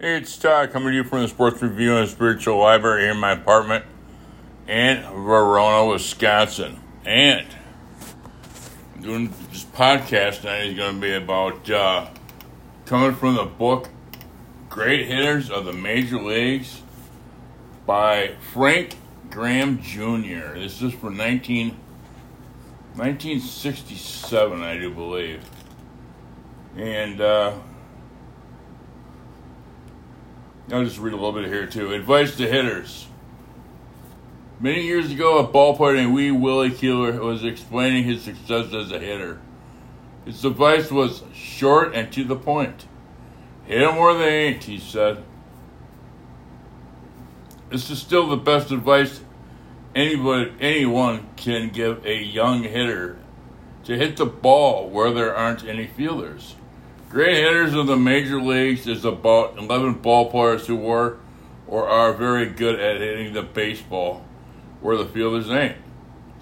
It's Todd coming to you from the Sports Review and Spiritual Library here in my apartment in Verona, Wisconsin. And doing this podcast tonight is going to be about uh, coming from the book Great Hitters of the Major Leagues by Frank Graham Jr. This is for 19, 1967, I do believe. And uh, I'll just read a little bit here too. Advice to hitters. Many years ago, a ball player named Wee Willie Keeler was explaining his success as a hitter. His advice was short and to the point. "Hit Hit 'em where they ain't, he said. This is still the best advice anybody, anyone can give a young hitter to hit the ball where there aren't any fielders. Great hitters of the major leagues is about 11 ball players who were or are very good at hitting the baseball where the fielders ain't.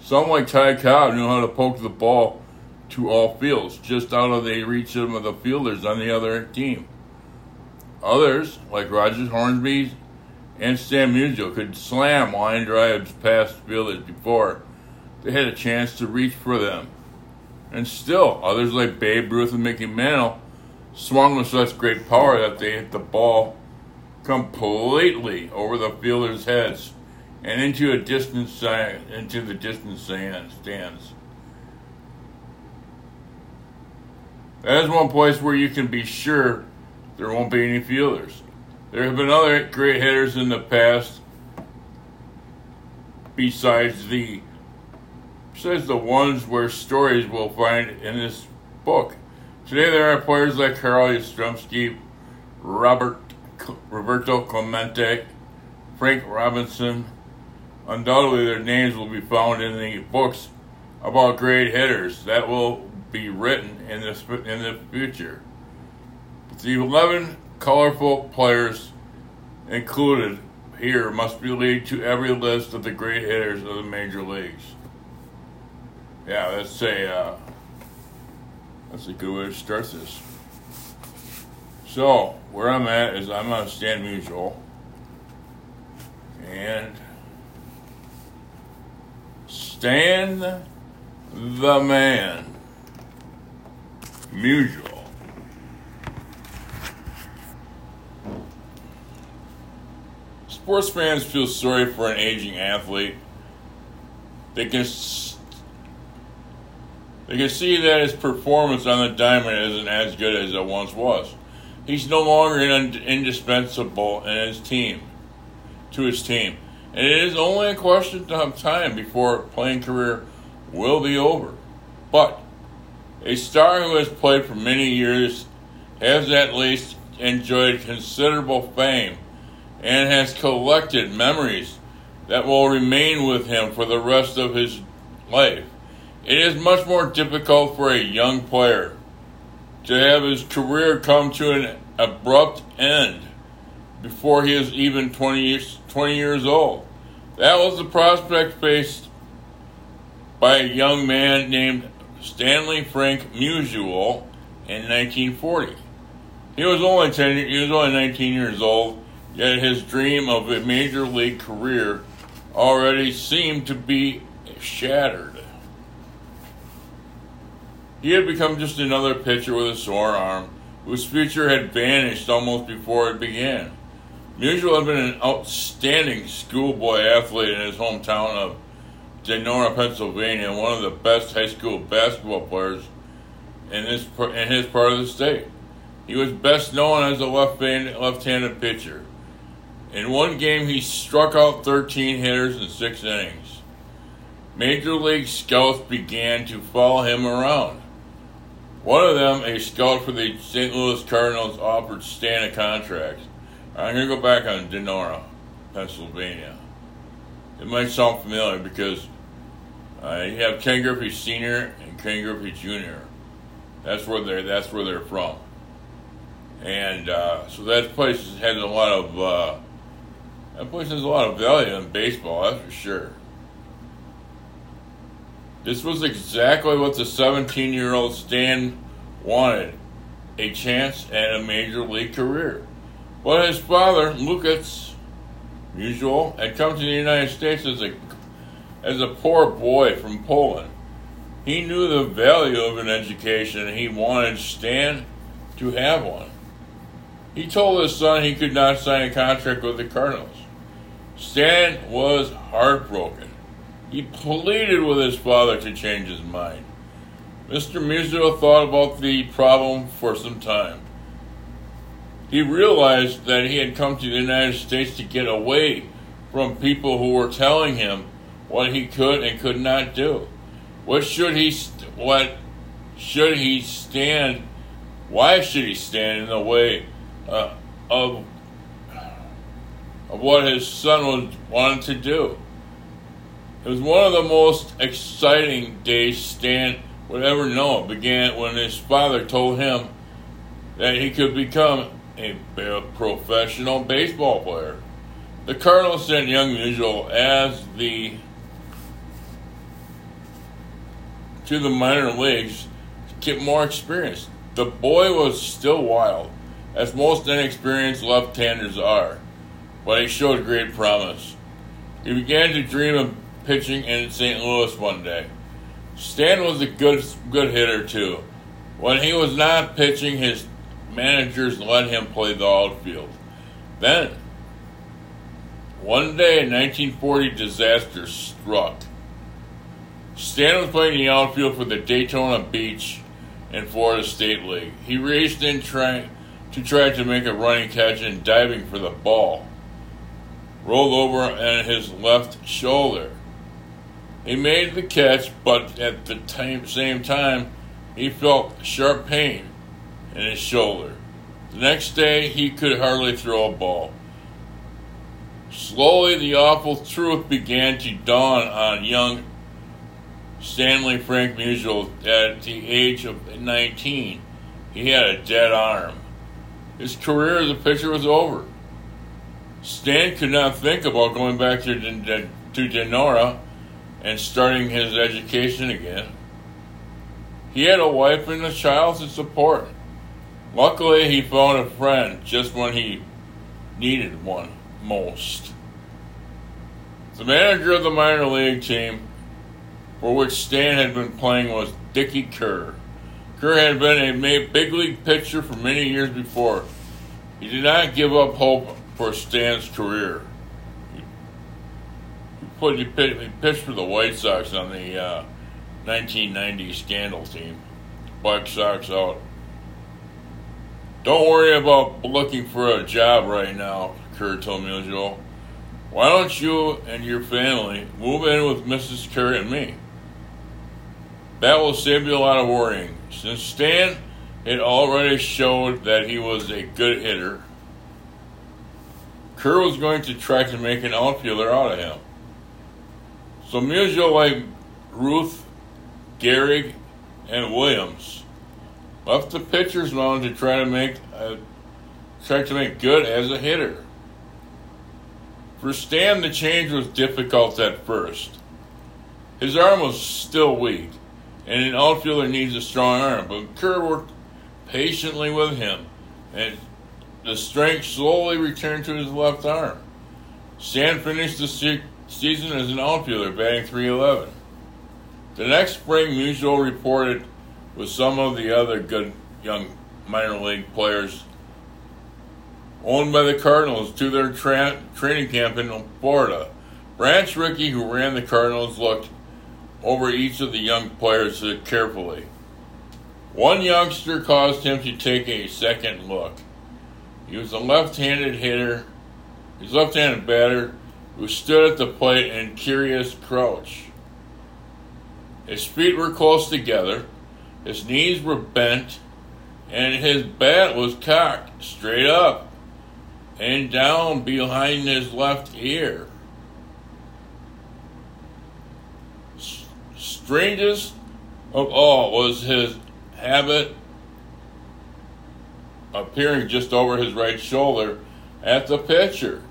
Some, like Ty Cobb, knew how to poke the ball to all fields, just out of the reach of the fielders on the other team. Others, like Rogers Hornsby and Stan Musial, could slam line drives past fielders before they had a chance to reach for them. And still, others like Babe Ruth and Mickey Mantle swung with such great power that they hit the ball completely over the fielders' heads and into a distant side, uh, into the distant stands. That is one place where you can be sure there won't be any fielders. There have been other great hitters in the past besides the besides the ones where stories we'll find in this book. Today there are players like Carl Yastrzemski, Robert Roberto Clemente, Frank Robinson. Undoubtedly, their names will be found in the books about great hitters that will be written in the in the future. The eleven colorful players included here must be lead to every list of the great hitters of the major leagues. Yeah, let's say. Uh, that's a good way to start this. So, where I'm at is I'm on Stan Musial. And Stan the Man Musial. Sports fans feel sorry for an aging athlete. They can they can see that his performance on the diamond isn't as good as it once was. He's no longer indispensable in his team, to his team, and it is only a question of time before playing career will be over. But a star who has played for many years has at least enjoyed considerable fame and has collected memories that will remain with him for the rest of his life. It is much more difficult for a young player to have his career come to an abrupt end before he is even 20 years, 20 years old. That was the prospect faced by a young man named Stanley Frank Musial in 1940. He was only 10, he was only 19 years old, yet his dream of a major league career already seemed to be shattered. He had become just another pitcher with a sore arm, whose future had vanished almost before it began. Musial had been an outstanding schoolboy athlete in his hometown of Donora, Pennsylvania, one of the best high school basketball players in this in his part of the state. He was best known as a left-handed pitcher. In one game, he struck out 13 hitters in six innings. Major league scouts began to follow him around. One of them, a scout for the St. Louis Cardinals, offered Stan a contract. I'm going to go back on Donora, Pennsylvania. It might sound familiar because uh, have Ken Griffey Sr. and Ken Griffey Jr. That's where they're that's where they're from, and uh, so that place has a lot of uh, that place has a lot of value in baseball. That's for sure. This was exactly what the 17 year old Stan wanted a chance at a major league career. But his father, Lucas, Musial, had come to the United States as a as a poor boy from Poland. He knew the value of an education and he wanted Stan to have one. He told his son he could not sign a contract with the Cardinals. Stan was heartbroken. He pleaded with his father to change his mind. Mr. Musial thought about the problem for some time. He realized that he had come to the United States to get away from people who were telling him what he could and could not do. What should he what should he stand why should he stand in the way uh, of of what his son was wanted to do? It was one of the most exciting days Stan would ever know. It began when his father told him that he could become a professional baseball player. The Cardinals sent young Musial as the to the minor leagues to get more experience. The boy was still wild, as most inexperienced left-handers are, but he showed great promise. He began to dream of pitching in St. Louis one day. Stan was a good good hitter too. When he was not pitching, his managers let him play the outfield. Then, one day in 1940, disaster struck. Stan was playing the outfield for the Daytona Beach and Florida State League. He raced in trying to try to make a running catch and diving for the ball. Rolled over on his left shoulder. He made the catch, but at the same time, he felt sharp pain in his shoulder. The next day, he could hardly throw a ball. Slowly, the awful truth began to dawn on young Stanley Frank Musial at the age of 19. He had a dead arm. His career as a pitcher was over. Stan could not think about going back to, to Donora and starting his education again. He had a wife and a child to support. Luckily, he found a friend just when he needed one most. The manager of the minor league team for which Stan had been playing was Dickie Kerr. Kerr had been a big league pitcher for many years before. He did not give up hope for Stan's career put he pitched for the White Sox on the uh, 1990 scandal team. Black Sox out. Don't worry about looking for a job right now, Kerr told Musial. Why don't you and your family move in with Mrs. Kerr and me? That will save you a lot of worrying. Since Stan had already showed that he was a good hitter, Kerr was going to try to make an outfielder out of him. So Musial like Ruth, Gehrig, and Williams left the pitcher's mound to try to make a, try to make good as a hitter. For Stan, the change was difficult at first. His arm was still weak, and an outfielder needs a strong arm, but Kerr worked patiently with him, and the strength slowly returned to his left arm. Stan finished the season as an outfielder, batting 311. The next spring, Musial reported with some of the other good young minor league players owned by the Cardinals to their tra- training camp in Florida. Branch Rickey, who ran the Cardinals, looked over each of the young players carefully. One youngster caused him to take a second look. He was a left handed hitter, he's left handed batter who stood at the plate in curious crouch. His feet were close together, his knees were bent, and his bat was cocked straight up and down behind his left ear. Strangest of all was his habit appearing just over his right shoulder at the pitcher.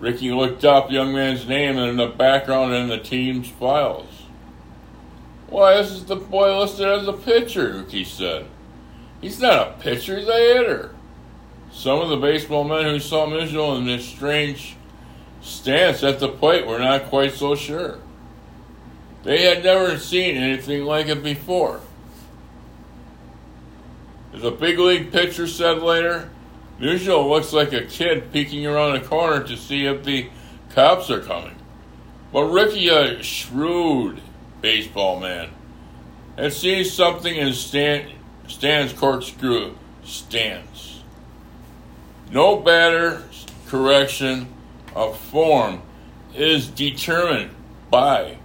Rickey looked up the young man's name in the background in the team's files. Why, this is the boy listed as a pitcher, Rickey said. He's not a pitcher, he's a hitter. Some of the baseball men who saw Mitchell in this strange stance at the plate were not quite so sure. They had never seen anything like it before. As a big league pitcher said later, Musial looks like a kid peeking around a corner to see if the cops are coming. But Rickey, a shrewd baseball man, and sees something in Stan, Stan's corkscrew stance. No batter correction of form is determined by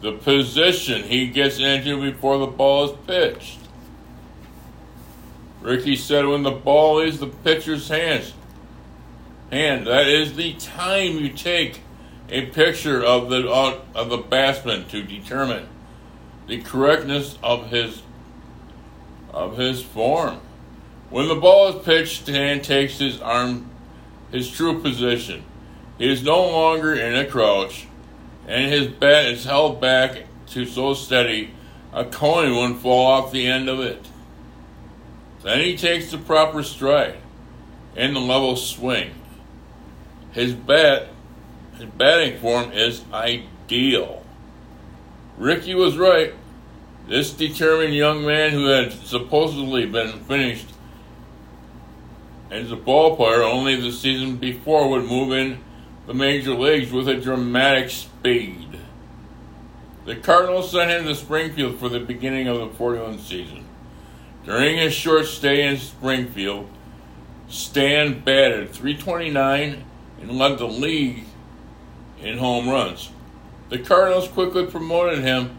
the position he gets into before the ball is pitched. Rickey said when the ball is the pitcher's hands, hand, that is the time you take a picture of the uh, of the batsman to determine the correctness of his of his form. When the ball is pitched, Stan takes his arm his true position. He is no longer in a crouch, and his bat is held back to so steady a coin wouldn't fall off the end of it. Then he takes the proper stride and the level swing. His bat, his batting form is ideal. Rickey was right. This determined young man who had supposedly been finished as a ball player only the season before would move in the major leagues with a dramatic speed. The Cardinals sent him to Springfield for the beginning of the 41 season. During his short stay in Springfield, Stan batted 329 and led the league in home runs. The Cardinals quickly promoted him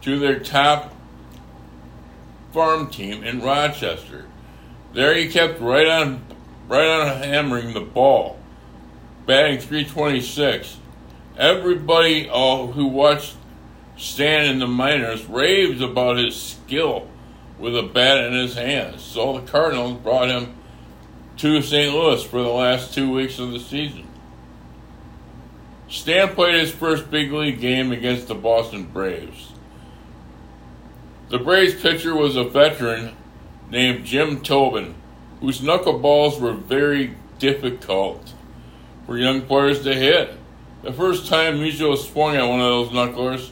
to their top farm team in Rochester. There he kept right on right on hammering the ball, batting 326. Everybody uh, who watched Stan in the minors raves about his skill with a bat in his hand. So the Cardinals brought him to St. Louis for the last two weeks of the season. Stan played his first big league game against the Boston Braves. The Braves pitcher was a veteran named Jim Tobin, whose knuckleballs were very difficult for young players to hit. The first time Musial swung at one of those knucklers,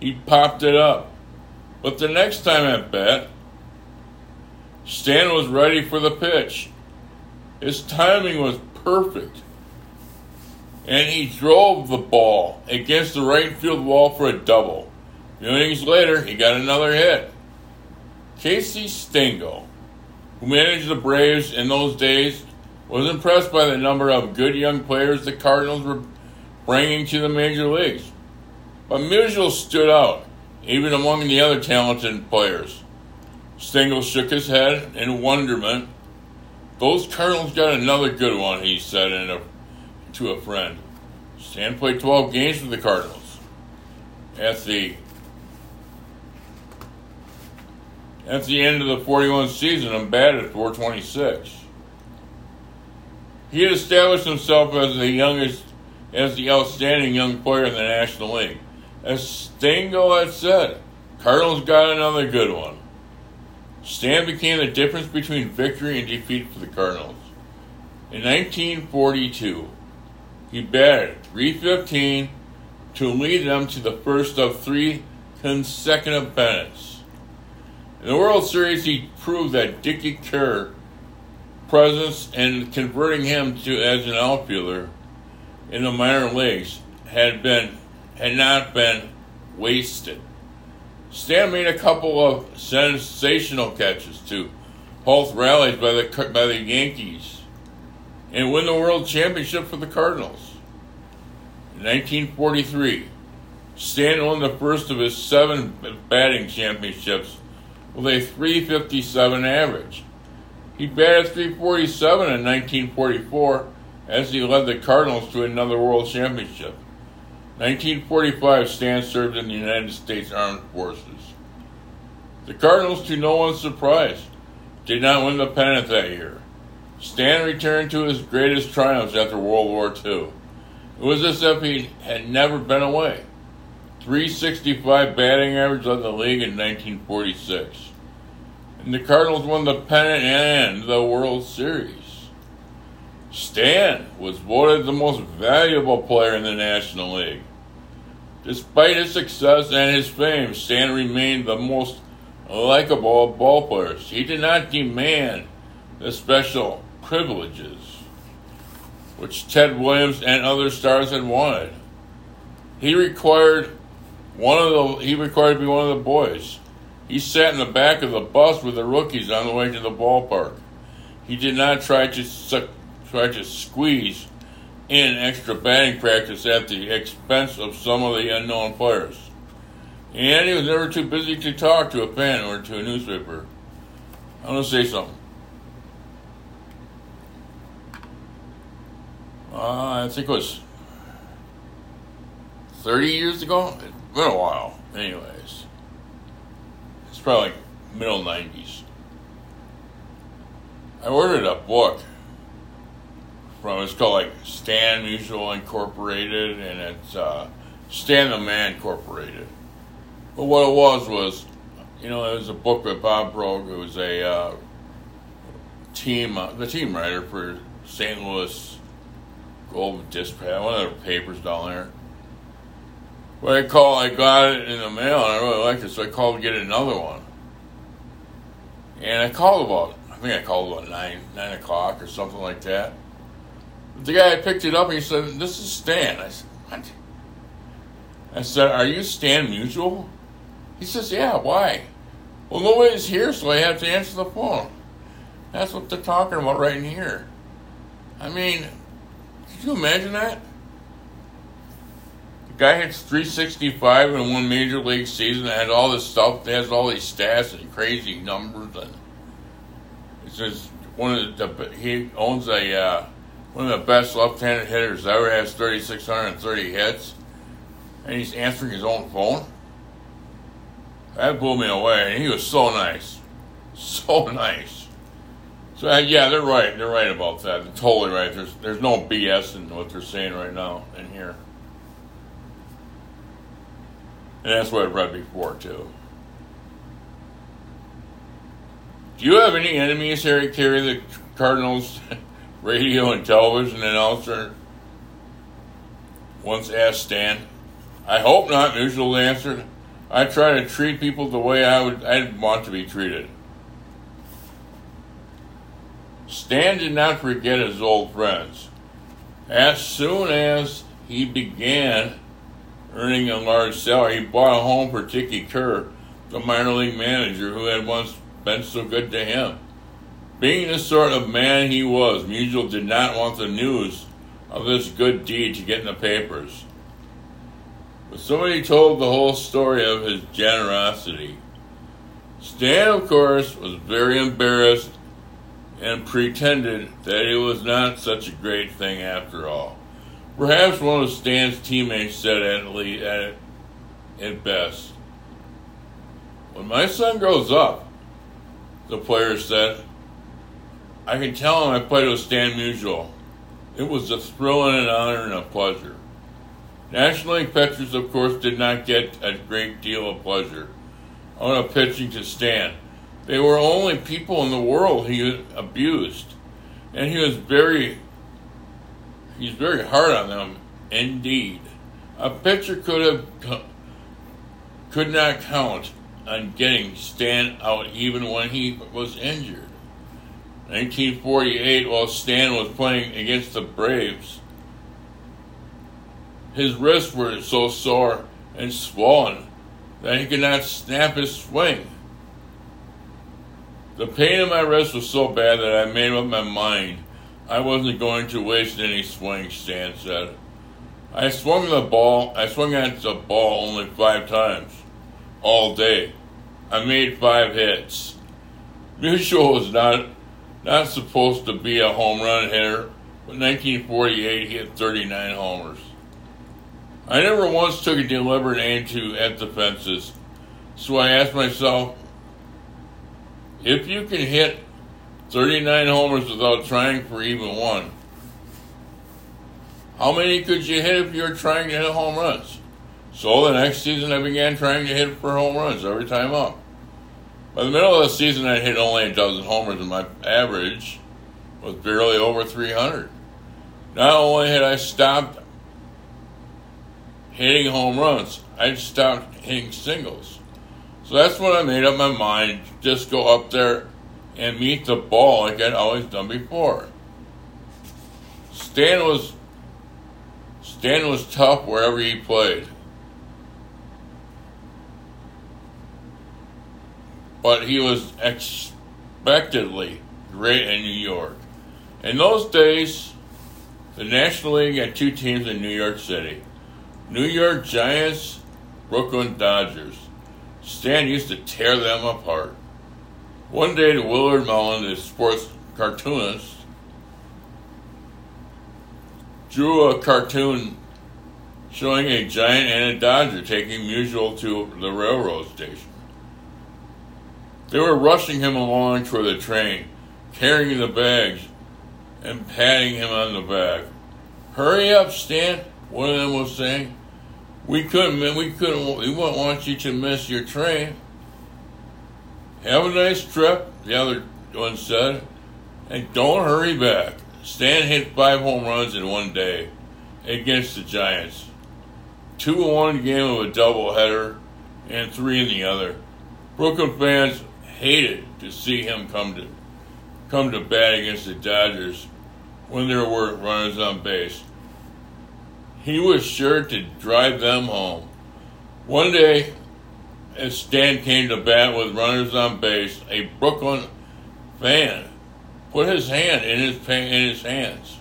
he popped it up. But the next time at bat, Stan was ready for the pitch. His timing was perfect. And he drove the ball against the right field wall for a double. A few innings later, he got another hit. Casey Stengel, who managed the Braves in those days, was impressed by the number of good young players the Cardinals were bringing to the major leagues. But Musial stood out, even among the other talented players. Stengel shook his head in wonderment. Those Cardinals got another good one, he said a, to a friend. Stan played 12 games for the Cardinals. At the at the end of the 41 season and batted 426. He had established himself as the youngest, as the outstanding young player in the National League. As Stengel had said, Cardinals got another good one. Stan became the difference between victory and defeat for the Cardinals. In 1942, he batted 315 to lead them to the first of three consecutive pennants. In the World Series, he proved that Dickie Kerr presence and converting him to as an outfielder in the minor leagues had been had not been wasted. Stan made a couple of sensational catches too. halt rallies by the by the Yankees and win the World Championship for the Cardinals. In 1943, Stan won the first of his seven batting championships with a 357 average. He batted 347 in 1944 as he led the Cardinals to another World Championship. 1945, Stan served in the United States Armed Forces. The Cardinals, to no one's surprise, did not win the pennant that year. Stan returned to his greatest triumphs after World War II. It was as if he had never been away. 365 batting average led the league in 1946. and the Cardinals won the pennant and the World Series. Stan was voted the most valuable player in the National League. Despite his success and his fame, Stan remained the most likable of ball players. He did not demand the special privileges which Ted Williams and other stars had wanted. He required one of the he required to be one of the boys. He sat in the back of the bus with the rookies on the way to the ballpark. He did not try to try to squeeze in extra batting practice at the expense of some of the unknown players. And he was never too busy to talk to a fan or to a newspaper. I want to say something. Uh, I think it was 30 years ago. It's been a while, anyways. It's probably middle 90s. I ordered a book from, it's called like Stan Musial Incorporated, and it's uh, Stan the Man Incorporated. But what it was was, you know, it was a book by Bob Broeg. It was a uh, team, uh, the team writer for St. Louis Globe Dispatch, one of the papers down there. But I called, I got it in the mail, and I really liked it, so I called to get another one. And I called about, I think I called about nine, nine o'clock or something like that. The guy picked it up and he said, "This is Stan." I said, "What?" I said, "Are you Stan Musial? He says, Yeah, why? Well, nobody's here, so I have to answer the phone. That's what they're talking about right in here. I mean, could you imagine that? The guy hits 365 in one major league season and has all this stuff, has all these stats and crazy numbers, and it's just one of the, he owns a, uh, one of the best left-handed hitters ever, has 3,630 hits, and he's answering his own phone. That blew me away. And he was so nice. So nice. So, uh, yeah, they're right. They're right about that. They're totally right. There's, there's no BS in what they're saying right now in here. And that's what I've read before, too. Do you have any enemies, Harry Caray, the Cardinals radio and television announcer once asked Stan? I hope not, Musial answered. I try to treat people the way I would I'd want to be treated. Stan did not forget his old friends. As soon as he began earning a large salary, he bought a home for Dickie Kerr, the minor league manager who had once been so good to him. Being the sort of man he was, Musial did not want the news of this good deed to get in the papers. But somebody told the whole story of his generosity. Stan, of course, was very embarrassed and pretended that it was not such a great thing after all. Perhaps one of Stan's teammates said at, least, at, at best, When my son grows up, the player said, I can tell him I played with Stan Musial. It was a thrill and an honor and a pleasure. National League pitchers, of course, did not get a great deal of pleasure on a pitching to Stan. They were only people in the world he abused, and he was very he's very hard on them indeed. A pitcher could have could not count on getting Stan out even when he was injured. 1948, while Stan was playing against the Braves, his wrists were so sore and swollen that he could not snap his swing. The pain in my wrist was so bad that I made up my mind I wasn't going to waste any swings, Stan said. I swung the ball, I swung at the ball only five times all day. I made five hits. Musial was not not supposed to be a home run hitter, but 1948 he hit 39 homers. I never once took a deliberate aim to at the fences, so I asked myself if you can hit 39 homers without trying for even one, how many could you hit if you were trying to hit home runs? So the next season I began trying to hit for home runs every time up. By the middle of the season, I hit only a dozen homers, and my average was barely over 300. Not only had I stopped hitting home runs, I stopped hitting singles. So that's when I made up my mind just go up there and meet the ball like I'd always done before. Stan was Stan was tough wherever he played. But he was expectedly great in New York. In those days, the National League had two teams in New York City New York Giants, Brooklyn Dodgers. Stan used to tear them apart. One day, Willard Mullin, the sports cartoonist, drew a cartoon showing a giant and a dodger taking Musial to the railroad station. They were rushing him along toward the train, carrying the bags and patting him on the back. Hurry up, Stan, one of them was saying. We couldn't, we couldn't, we wouldn't want you to miss your train. Have a nice trip, the other one said, and don't hurry back. Stan hit five home runs in one day against the Giants. Two in one game of a doubleheader and three in the other. Brooklyn fans hated to see him come to come to bat against the Dodgers when there were runners on base. He was sure to drive them home. One day, as Stan came to bat with runners on base, a Brooklyn fan put his hand in his in his hands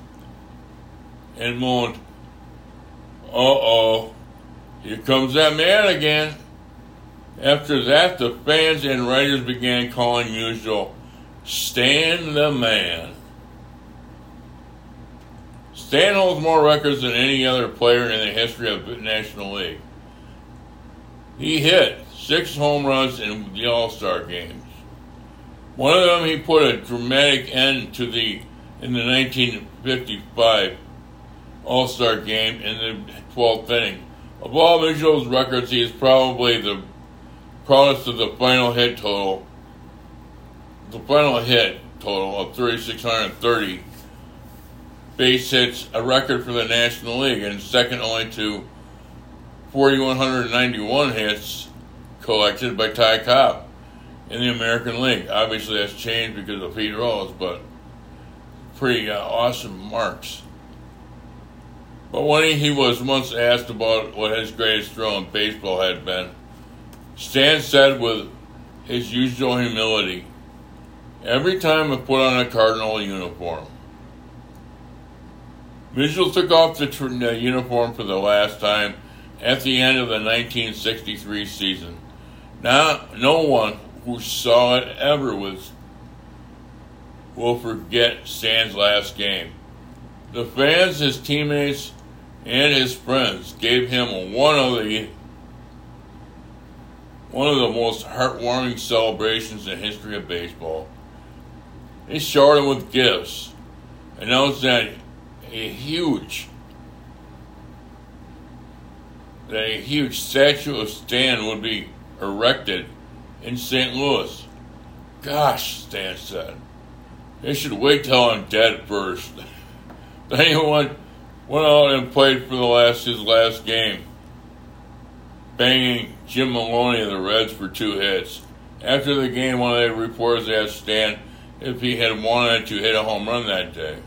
and moaned, "Uh oh, here comes that man again." After that, the fans and writers began calling Musial Stan the Man. Stan holds more records than any other player in the history of the National League. He hit six home runs in the All Star games. One of them he put a dramatic end to the in the 1955 All Star game in the 12th inning. Of all Musial's records, he is probably the proudest of the final hit total. The final hit total of 3,630 base hits, a record for the National League, and second only to 4,191 hits collected by Ty Cobb in the American League. Obviously, that's changed because of Pete Rose, but pretty uh, awesome marks. But when he, he was once asked about what his greatest throw in baseball had been, Stan said with his usual humility, Every time I put on a Cardinal uniform. Musial took off the tr- uh, uniform for the last time at the end of the 1963 season. Now, no one who saw it ever was will forget Stan's last game. The fans, his teammates, and his friends gave him one of the one of the most heartwarming celebrations in the history of baseball. Showered him with gifts, announced that a huge that a huge statue of Stan would be erected in St. Louis. Gosh, Stan said. They should wait till I'm dead first. then he went, went out and played for the last his last game, banging Jim Maloney of the Reds for two hits. After the game, one of the reporters asked Stan if he had wanted to hit a home run that day.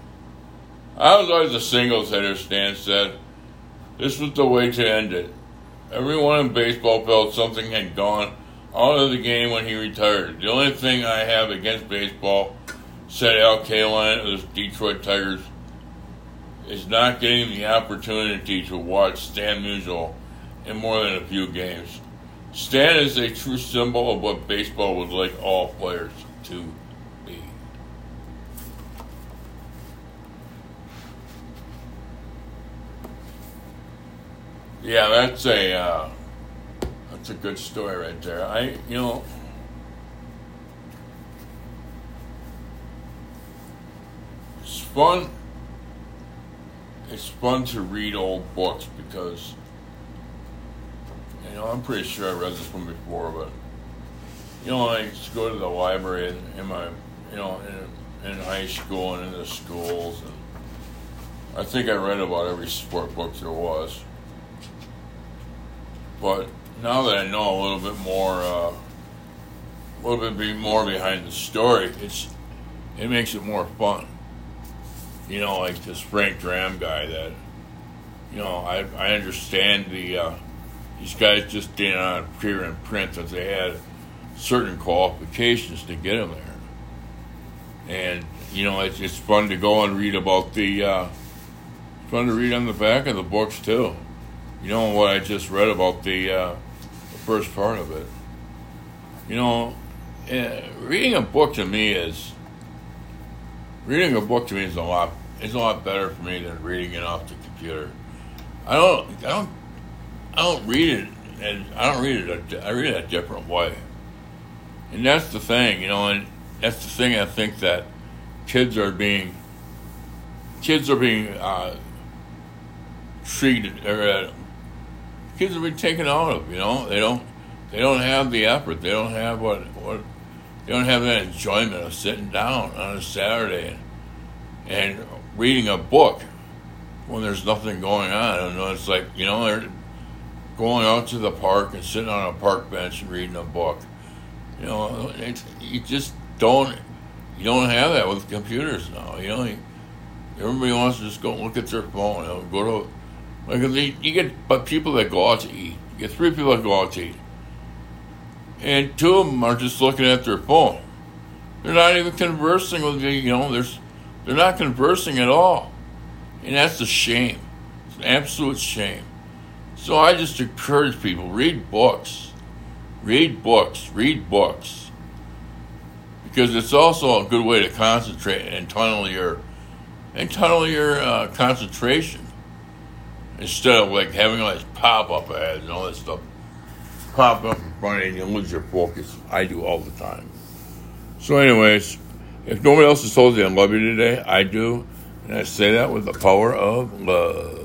I was always a singles hitter, Stan said. This was the way to end it. Everyone in baseball felt something had gone out of the game when he retired. The only thing I have against baseball, said Al Kaline of the Detroit Tigers, is not getting the opportunity to watch Stan Musial in more than a few games. Stan is a true symbol of what baseball would like all players to be. Yeah, that's a uh, that's a good story right there. I you know it's fun. It's fun to read old books because you know I'm pretty sure I read this one before, but you know, I used to go to the library in, in my, you know, in, in high school and in the schools. And I think I read about every sport book there was. But now that I know a little bit more, uh, a little bit more behind the story, it's it makes it more fun. You know, like this Frank Graham guy that, you know, I I understand the uh, these guys just didn't appear in print that they had certain qualifications to get them there. And you know, it's it's fun to go and read about the. Uh, fun to read on the back of the books too. You know what I just read about the, uh, the first part of it. You know, uh, reading a book to me is reading a book to me is a lot is a lot better for me than reading it off the computer. I don't I don't I don't read it and I don't read it I read it a different way. And that's the thing, you know, and that's the thing I think that kids are being kids are being uh, treated or uh, kids are being taken out of. You know, they don't they don't have the effort. They don't have what what they don't have that enjoyment of sitting down on a Saturday and, and reading a book when there's nothing going on. And it's like you know they're going out to the park and sitting on a park bench and reading a book. You know, you just don't you don't have that with computers now. You know, everybody wants to just go look at their phone. You know, go to like you get but people that go out to eat. You get three people that go out to eat, and two of them are just looking at their phone. They're not even conversing with you. You know, there's they're not conversing at all, and that's a shame. It's an absolute shame. So I just encourage people read books, read books, read books, because it's also a good way to concentrate and tunnel your and tunnel your uh, concentration instead of like having all these pop up ads and all this stuff pop up in front of you and you lose your focus. I do all the time. So, anyways, if nobody else has told you I love you today, I do. And I say that with the power of love.